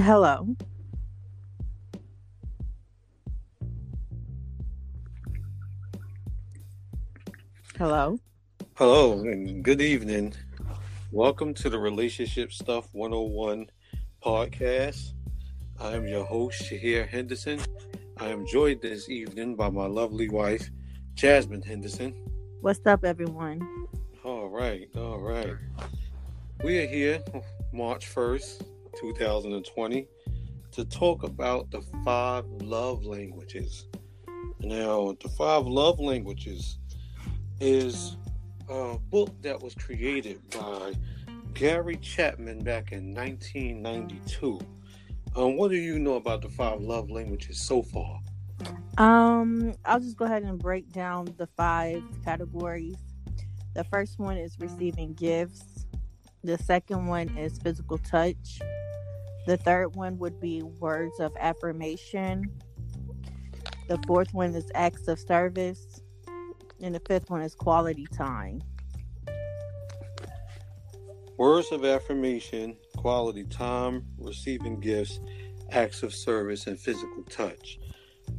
Hello. Hello. Hello and good evening. Welcome to the Relationship Stuff 101 podcast. I am your host, Shahir Henderson. I am joined this evening by my lovely wife, Jasmine Henderson. What's up, everyone? All right, all right. We are here March 1st, 2020, to talk about the five love languages. Now, the five love languages is a book that was created by Gary Chapman back in 1992. Um, what do you know about the five love languages so far? Um, I'll just go ahead and break down the five categories. The first one is receiving gifts. The second one is physical touch. The third one would be words of affirmation. The fourth one is acts of service. And the fifth one is quality time. Words of affirmation, quality time, receiving gifts, acts of service, and physical touch.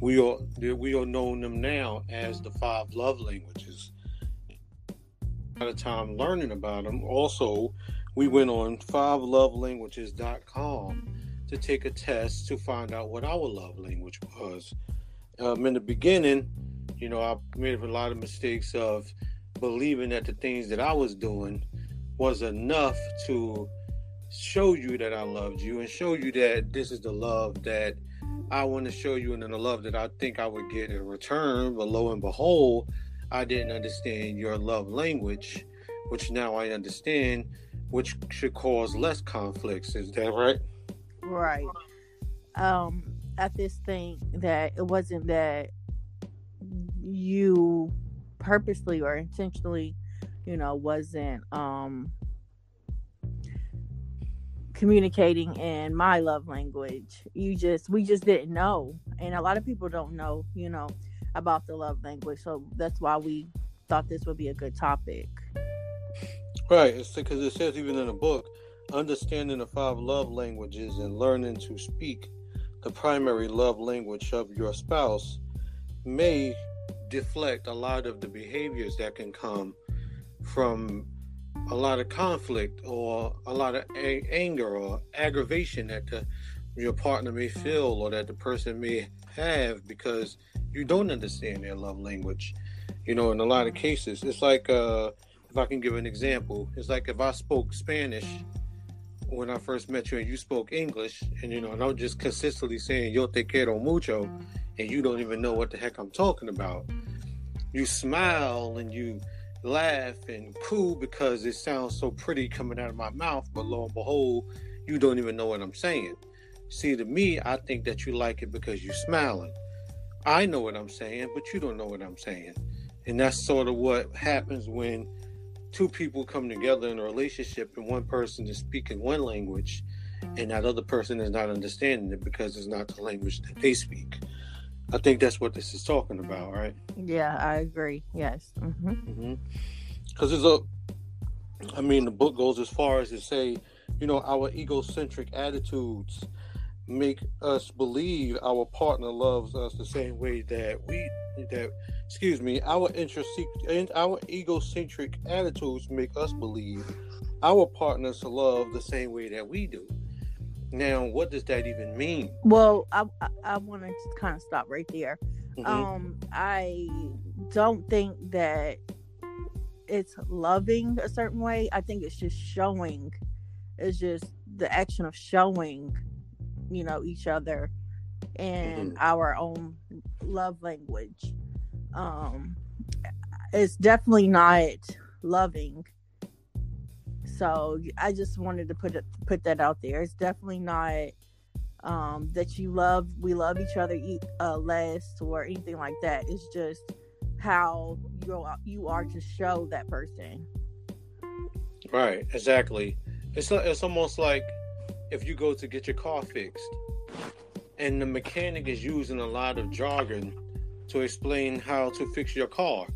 We are we are known them now as the five love languages. At a time learning about them, also we went on fivelovelanguages.com to take a test to find out what our love language was. Um, in the beginning, you know, I made a lot of mistakes of believing that the things that I was doing was enough to show you that I loved you and show you that this is the love that I want to show you and the love that I think I would get in return. But lo and behold, I didn't understand your love language, which now I understand, which should cause less conflicts. Is that right? Right. Um, at this thing that it wasn't that you purposely or intentionally, you know, wasn't um communicating in my love language. You just we just didn't know. And a lot of people don't know, you know, about the love language. So that's why we thought this would be a good topic. Right. It's because it says even in the book, understanding the five love languages and learning to speak the primary love language of your spouse may deflect a lot of the behaviors that can come from a lot of conflict or a lot of a- anger or aggravation that the, your partner may feel or that the person may have because you don't understand their love language. You know, in a lot of cases, it's like uh, if I can give an example, it's like if I spoke Spanish when I first met you and you spoke English, and you know, and I'm just consistently saying "Yo te quiero mucho," and you don't even know what the heck I'm talking about. You smile and you laugh and cool because it sounds so pretty coming out of my mouth, but lo and behold, you don't even know what I'm saying. See, to me, I think that you like it because you're smiling. I know what I'm saying, but you don't know what I'm saying. And that's sort of what happens when two people come together in a relationship and one person is speaking one language and that other person is not understanding it because it's not the language that they speak. I think that's what this is talking about, right? Yeah, I agree. Yes. Because mm-hmm. it's a, I mean, the book goes as far as to say, you know, our egocentric attitudes make us believe our partner loves us the same way that we that excuse me our interest our egocentric attitudes make us believe our partners love the same way that we do. Now what does that even mean? Well i i, I want to kind of stop right there. Mm-hmm. um i don't think that it's loving a certain way. I think it's just showing it's just the action of showing you know each other and mm-hmm. our own love language. Um it's definitely not loving. So i just wanted to put it put that out there. It's definitely not um that you love we love each other uh, less or anything like that. It's just how you you are to show that person. Right exactly. It's it's almost like if you go to get your car fixed and the mechanic is using a lot of jargon to explain how to fix your car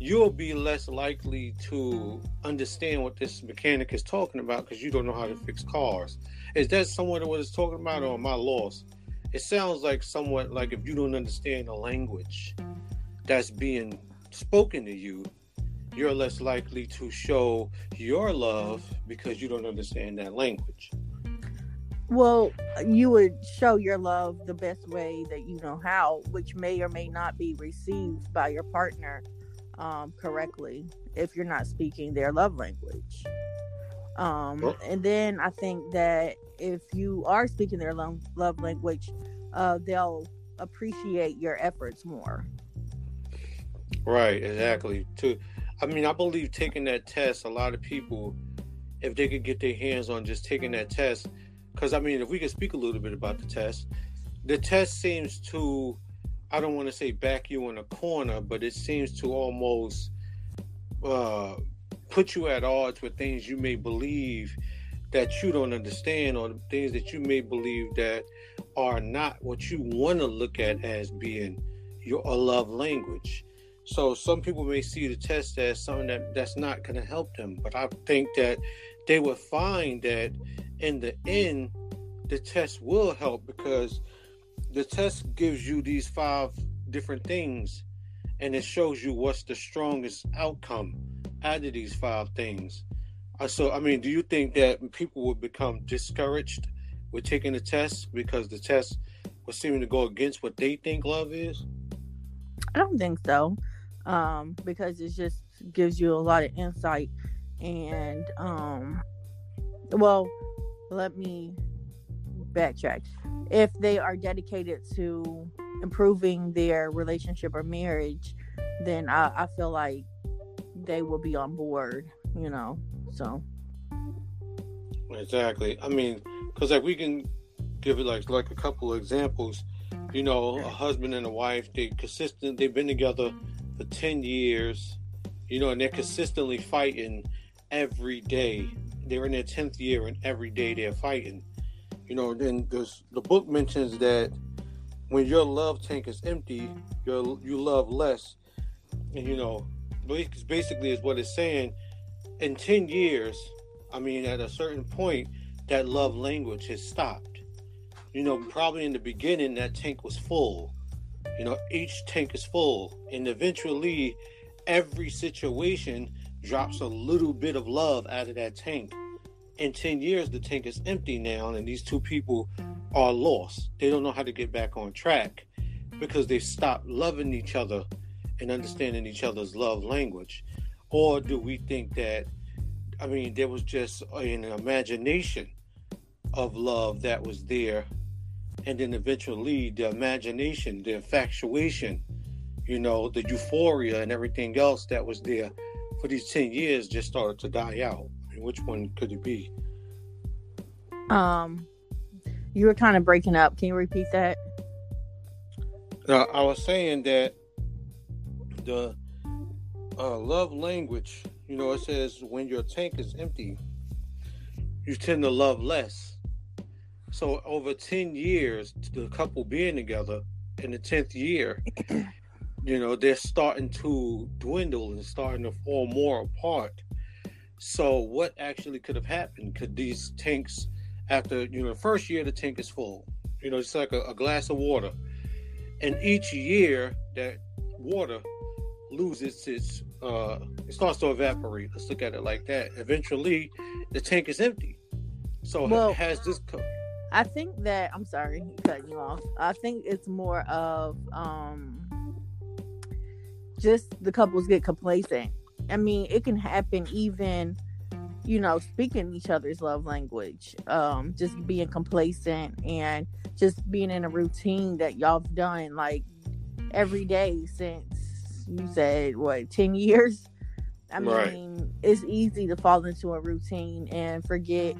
you'll be less likely to understand what this mechanic is talking about because you don't know how to fix cars. Is that somewhat what it's talking about, or am I lost? It sounds like somewhat like if you don't understand the language that's being spoken to you, you're less likely to show your love because you don't understand that language. Well, you would show your love the best way that you know how, which may or may not be received by your partner um, correctly if you're not speaking their love language. Um, oh. And then I think that if you are speaking their love, love language, uh, they'll appreciate your efforts more. Right, exactly. To, I mean, I believe taking that test, a lot of people, if they could get their hands on just taking that test, because I mean, if we could speak a little bit about the test, the test seems to, I don't want to say back you in a corner, but it seems to almost uh, put you at odds with things you may believe that you don't understand, or things that you may believe that are not what you want to look at as being your love language. So some people may see the test as something that that's not going to help them, but I think that they would find that in the end, the test will help because the test gives you these five different things and it shows you what's the strongest outcome out of these five things. Uh, so, I mean, do you think that people would become discouraged with taking the test because the test was seeming to go against what they think love is? I don't think so, um, because it just gives you a lot of insight and, um, well, let me backtrack. If they are dedicated to improving their relationship or marriage, then I, I feel like they will be on board, you know. So exactly. I mean, because like we can give it like like a couple of examples. You know, a husband and a wife, they consistent. They've been together for ten years. You know, and they're consistently fighting every day they're in their tenth year, and every day they're mm-hmm. fighting. You know, then there's the book mentions that when your love tank is empty, you you love less, and you know, basically is what it's saying. In ten years, I mean, at a certain point, that love language has stopped. You know, mm-hmm. probably in the beginning that tank was full. You know, each tank is full, and eventually, every situation drops a little bit of love out of that tank. In 10 years, the tank is empty now, and these two people are lost. They don't know how to get back on track because they stopped loving each other and understanding each other's love language. Or do we think that, I mean, there was just an imagination of love that was there, and then eventually the imagination, the infatuation, you know, the euphoria and everything else that was there for these 10 years just started to die out. I mean, which one could it be? Um, you were kind of breaking up. Can you repeat that? Now, I was saying that the uh, love language, you know, it says when your tank is empty, you tend to love less. So over 10 years, the couple being together in the 10th year, you know they're starting to dwindle and starting to fall more apart. So what actually could have happened? Could these tanks after you know the first year the tank is full you know it's like a, a glass of water. And each year that water loses its uh it starts to evaporate. Let's look at it like that. Eventually the tank is empty. So well, has this co- i think that i'm sorry cutting you off. I think it's more of um just the couples get complacent. I mean, it can happen even, you know, speaking each other's love language, um, just being complacent and just being in a routine that y'all have done like every day since you said what 10 years i mean right. it's easy to fall into a routine and forget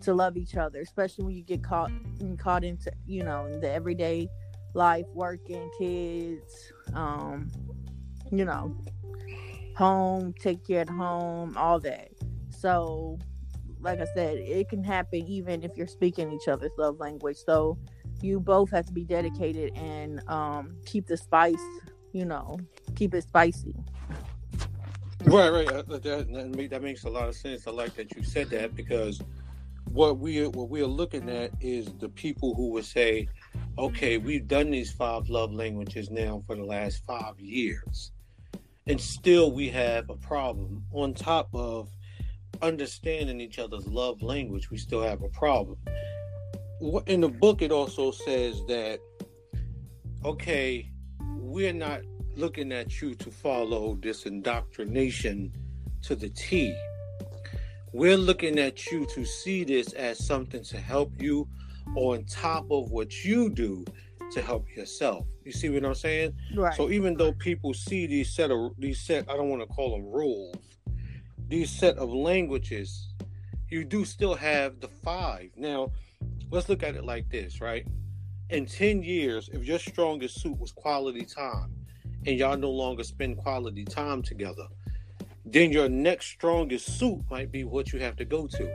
to love each other especially when you get caught caught into you know in the everyday life working kids um you know, home, take care at home, all that. So, like I said, it can happen even if you're speaking each other's love language. So, you both have to be dedicated and um, keep the spice, you know, keep it spicy. Right, right. Uh, that, that, makes a lot of sense. I like that you said that because what we what we are looking at is the people who would say, "Okay, we've done these five love languages now for the last five years, and still we have a problem." On top of understanding each other's love language, we still have a problem. In the book, it also says that, okay, we're not looking at you to follow this indoctrination to the T. We're looking at you to see this as something to help you on top of what you do to help yourself. You see what I'm saying? Right. So even though people see these set of these set, I don't want to call them rules, these set of languages, you do still have the five. Now, let's look at it like this, right? In 10 years, if your strongest suit was quality time, and y'all no longer spend quality time together, then your next strongest suit might be what you have to go to.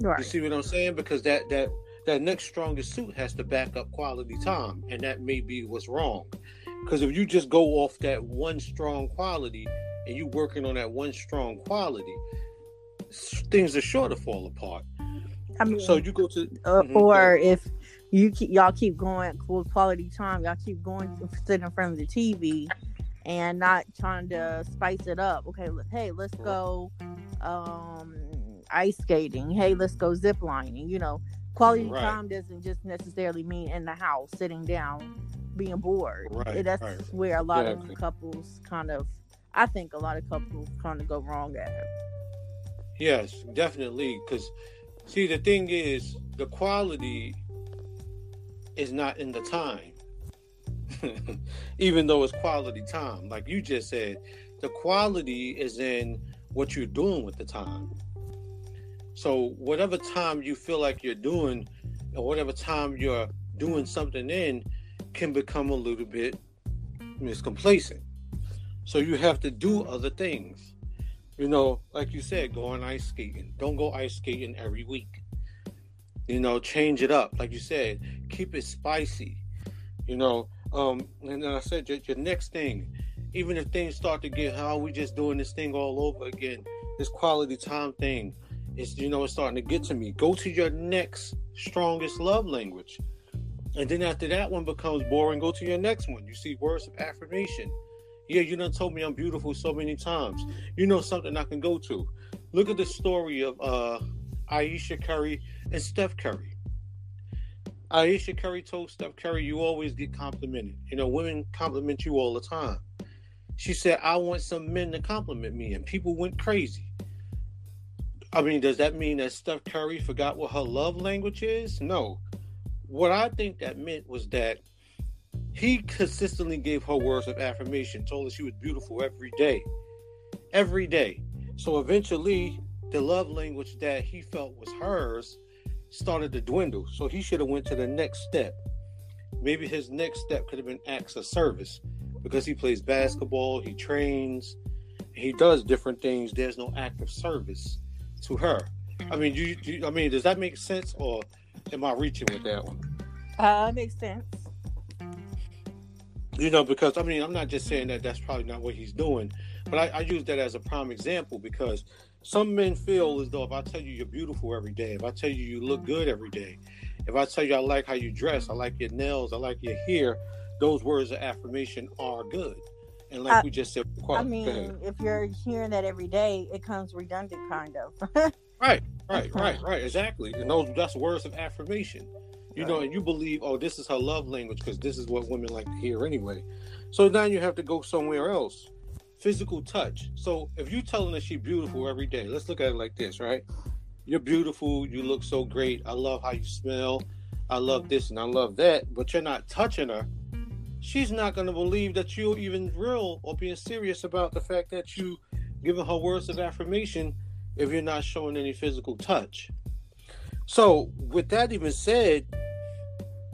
Right. You see what I'm saying? Because that that that next strongest suit has to back up quality time, and that may be what's wrong. Because if you just go off that one strong quality and you working on that one strong quality, things are sure to fall apart. I mean, so you go to, uh, mm-hmm, or if you keep, y'all keep going with quality time. Y'all keep going to sit in front of the TV and not trying to spice it up. Okay, hey, let's go um, ice skating. Hey, let's go zip lining. You know, quality right. time doesn't just necessarily mean in the house sitting down being bored. Right, that's right. where a lot exactly. of couples kind of, I think a lot of couples kind of go wrong at. It. Yes, definitely. Because see, the thing is, the quality is not in the time. Even though it's quality time. Like you just said, the quality is in what you're doing with the time. So whatever time you feel like you're doing, or whatever time you're doing something in, can become a little bit miscomplacent. So you have to do other things. You know, like you said, go on ice skating. Don't go ice skating every week. You know, change it up. Like you said, keep it spicy. You know, um, and then I said your, your next thing, even if things start to get how we just doing this thing all over again, this quality time thing, it's you know it's starting to get to me. Go to your next strongest love language, and then after that one becomes boring, go to your next one. You see words of affirmation. Yeah, you done told me I'm beautiful so many times. You know something I can go to. Look at the story of uh Ayesha Curry and Steph Curry. Ayesha Curry told Steph Curry, "You always get complimented. You know, women compliment you all the time." She said, "I want some men to compliment me," and people went crazy. I mean, does that mean that Steph Curry forgot what her love language is? No. What I think that meant was that he consistently gave her words of affirmation, told her she was beautiful every day, every day. So eventually, the love language that he felt was hers started to dwindle. So he should have went to the next step. Maybe his next step could have been acts of service because he plays basketball, he trains, he does different things. There's no act of service to her. I mean, you, you I mean, does that make sense, or am I reaching with that one? Uh, makes sense. You know, because I mean, I'm not just saying that that's probably not what he's doing, but I, I use that as a prime example because some men feel as though if I tell you you're beautiful every day, if I tell you you look good every day, if I tell you I like how you dress, I like your nails, I like your hair, those words of affirmation are good. And like I, we just said, I mean, if you're hearing that every day, it comes redundant, kind of. right, right, right, right. Exactly. And those that's words of affirmation. You right. know, and you believe, oh, this is her love language because this is what women like to hear anyway. So now you have to go somewhere else physical touch. So if you're telling her she's beautiful every day, let's look at it like this, right? You're beautiful. You look so great. I love how you smell. I love mm-hmm. this and I love that. But you're not touching her. She's not going to believe that you're even real or being serious about the fact that you giving her words of affirmation if you're not showing any physical touch. So, with that even said,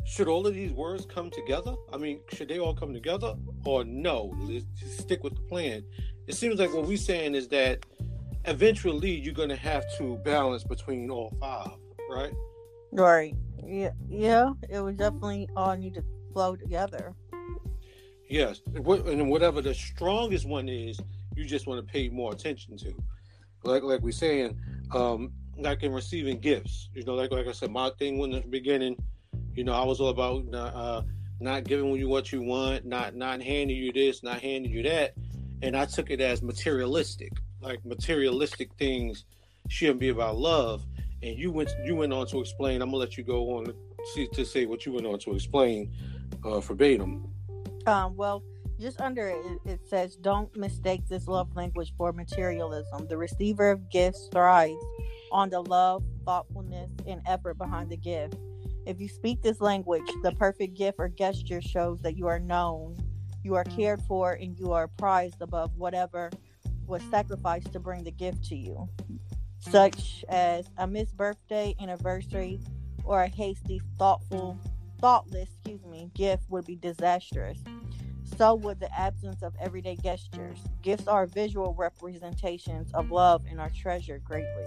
should all of these words come together? I mean, should they all come together or no? Let's stick with the plan. It seems like what we're saying is that eventually you're going to have to balance between all five, right? Right. Yeah. Yeah. It would definitely all need to flow together. Yes. And whatever the strongest one is, you just want to pay more attention to. Like like we're saying, um, like in receiving gifts. You know, like like I said, my thing in the beginning, you know, I was all about uh, not giving you what you want, not not handing you this, not handing you that, and I took it as materialistic. Like materialistic things shouldn't be about love. And you went you went on to explain. I'm gonna let you go on to, to say what you went on to explain uh, verbatim. Um, well, just under it, it says, "Don't mistake this love language for materialism. The receiver of gifts thrives on the love, thoughtfulness, and effort behind the gift. If you speak this language, the perfect gift or gesture shows that you are known, you are cared for, and you are prized above whatever was sacrificed to bring the gift to you, such as a missed birthday, anniversary, or a hasty, thoughtful, thoughtless, excuse me, gift would be disastrous. So would the absence of everyday gestures. Gifts are visual representations of love and are treasured greatly.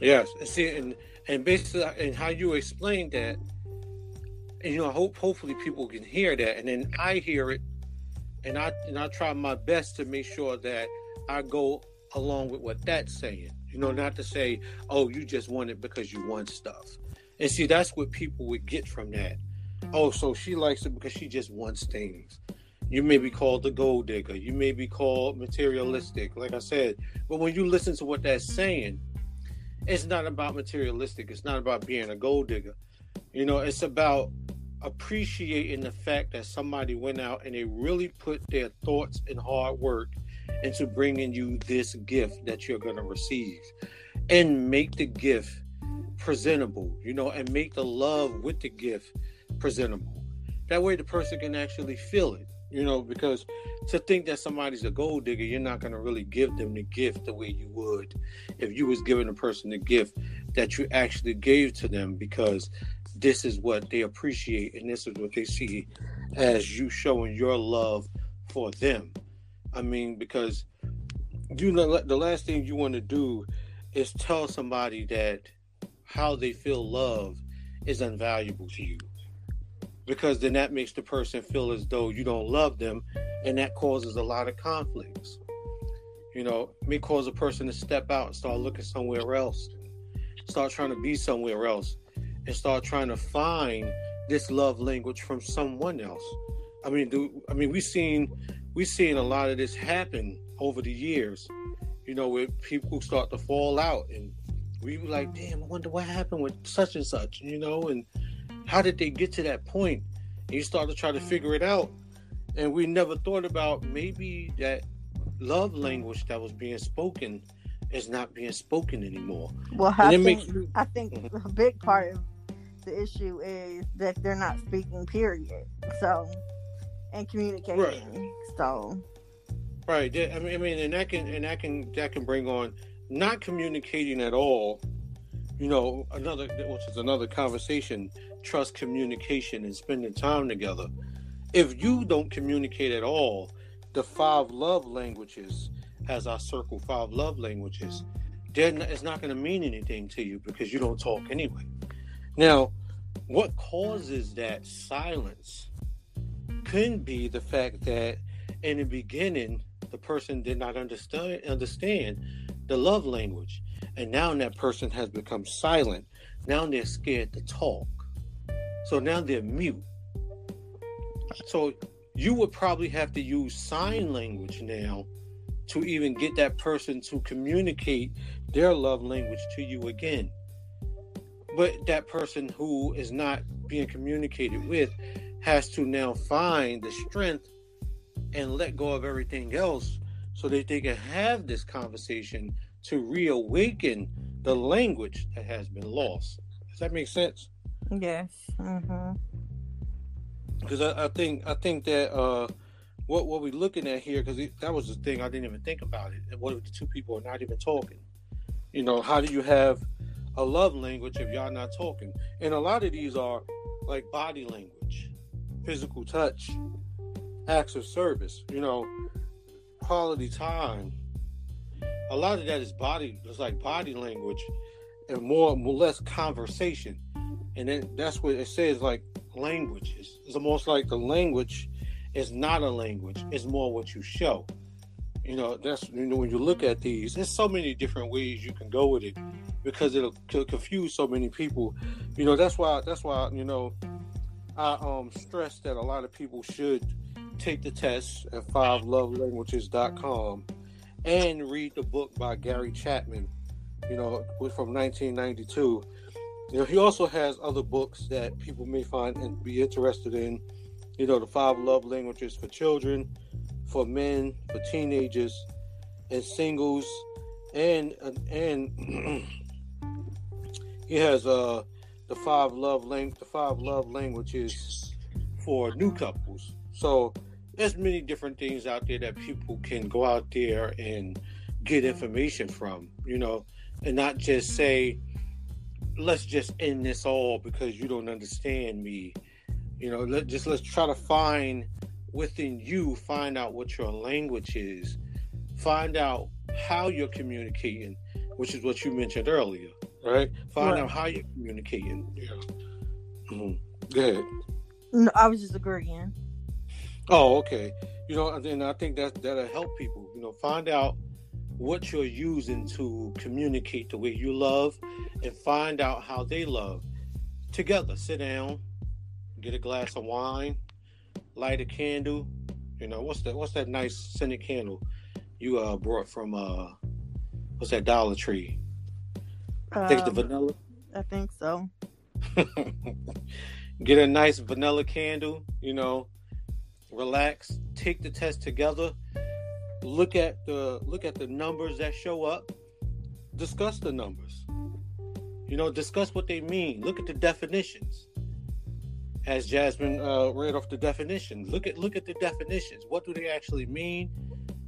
Yes, see, and and basically, and how you explain that, and you know, I hope hopefully people can hear that, and then I hear it, and I and I try my best to make sure that I go along with what that's saying. You know, not to say, oh, you just want it because you want stuff. And see, that's what people would get from that. Oh, so she likes it because she just wants things. You may be called the gold digger. You may be called materialistic, like I said. But when you listen to what that's saying, it's not about materialistic. It's not about being a gold digger. You know, it's about appreciating the fact that somebody went out and they really put their thoughts and hard work into bringing you this gift that you're going to receive and make the gift presentable, you know, and make the love with the gift presentable. That way the person can actually feel it, you know, because to think that somebody's a gold digger, you're not going to really give them the gift the way you would if you was giving a person the gift that you actually gave to them because this is what they appreciate and this is what they see as you showing your love for them. I mean, because you know the last thing you want to do is tell somebody that how they feel love is invaluable to you. Because then that makes the person feel as though you don't love them and that causes a lot of conflicts. You know may cause a person to step out and start looking somewhere else start trying to be somewhere else and start trying to find this love language from someone else. I mean do i mean we've seen we've seen a lot of this happen over the years you know where people start to fall out and we were like damn i wonder what happened with such and such you know and how did they get to that point? And you start to try to figure it out. And we never thought about maybe that love language that was being spoken is not being spoken anymore. Well, I think, makes... I think a big part of the issue is that they're not speaking, period. So, and communicating. Right. So, right. I mean, I mean, and that can and that can that can bring on not communicating at all. You know, another which is another conversation trust communication and spending time together. If you don't communicate at all, the five love languages, as I circle five love languages, then it's not going to mean anything to you because you don't talk anyway. Now, what causes that silence could be the fact that in the beginning the person did not understand understand the love language and now that person has become silent now they're scared to talk so now they're mute. So you would probably have to use sign language now to even get that person to communicate their love language to you again. But that person who is not being communicated with has to now find the strength and let go of everything else so that they can have this conversation to reawaken the language that has been lost. Does that make sense? Yes. Mm-hmm. Because I, I, think I think that uh, what what we're looking at here, because that was the thing I didn't even think about it. What if the two people are not even talking? You know, how do you have a love language if y'all not talking? And a lot of these are like body language, physical touch, acts of service. You know, quality time. A lot of that is body. It's like body language, and more, more less conversation and then that's what it says like languages it's almost like the language is not a language it's more what you show you know, that's you know when you look at these, there's so many different ways you can go with it because it'll, confuse so many people. You know, that's why that's why you know I um stress that a lot of people should take the test at fivelovelanguages.com and read the book by Gary Chapman. You know, from 1992. You know, he also has other books that people may find and be interested in. You know, the five love languages for children, for men, for teenagers, and singles, and and he has uh the five love lang- the five love languages for new couples. So there's many different things out there that people can go out there and get information from, you know, and not just say, let's just end this all because you don't understand me. You know, let just let's try to find within you, find out what your language is, find out how you're communicating, which is what you mentioned earlier right? Find right. out how you're communicating. Yeah. Mm-hmm. Go ahead. No, I was just agreeing. Oh, okay. You know, and I think that that'll help people. You know, find out what you're using to communicate the way you love, and find out how they love. Together, sit down, get a glass of wine, light a candle. You know, what's that? What's that nice scented candle you uh brought from uh what's that Dollar Tree? Um, Take the vanilla. I think so. Get a nice vanilla candle, you know, relax, take the test together, look at the look at the numbers that show up, discuss the numbers. You know, discuss what they mean. Look at the definitions. As Jasmine uh, read off the definitions, look at look at the definitions. What do they actually mean?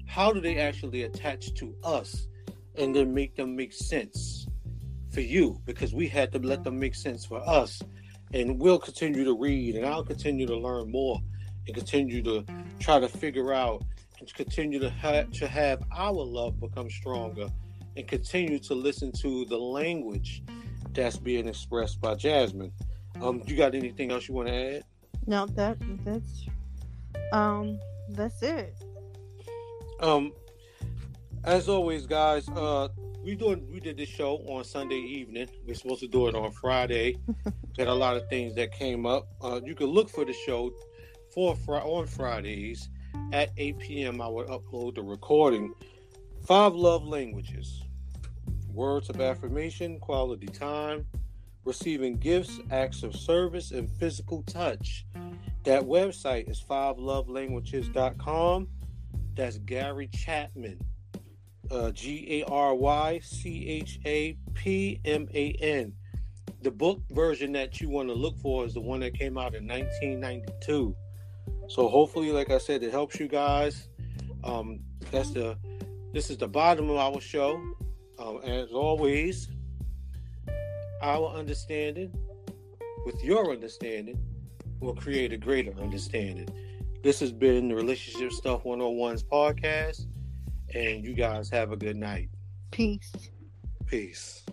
How do they actually attach to us, and then make them make sense? for you because we had to let them make sense for us. And we'll continue to read and I'll continue to learn more and continue to try to figure out and continue to have, to have our love become stronger and continue to listen to the language that's being expressed by Jasmine. Um, you got anything else you want to add? No, that that's um that's it. Um as always guys, uh we doing we did this show on Sunday evening. We're supposed to do it on Friday. Got a lot of things that came up. Uh, you can look for the show for on Fridays at 8 p.m. I will upload the recording. Five love languages: words of affirmation, quality time, receiving gifts, acts of service, and physical touch. That website is fivelovelanguages.com. That's Gary Chapman uh, G A R Y C H A P M A N. The book version that you want to look for is the one that came out in 1992. So hopefully, like I said, it helps you guys. Um, that's the this is the bottom of our show. Um, as always, our understanding with your understanding will create a greater understanding. This has been the Relationship Stuff 101's podcast. And you guys have a good night. Peace. Peace.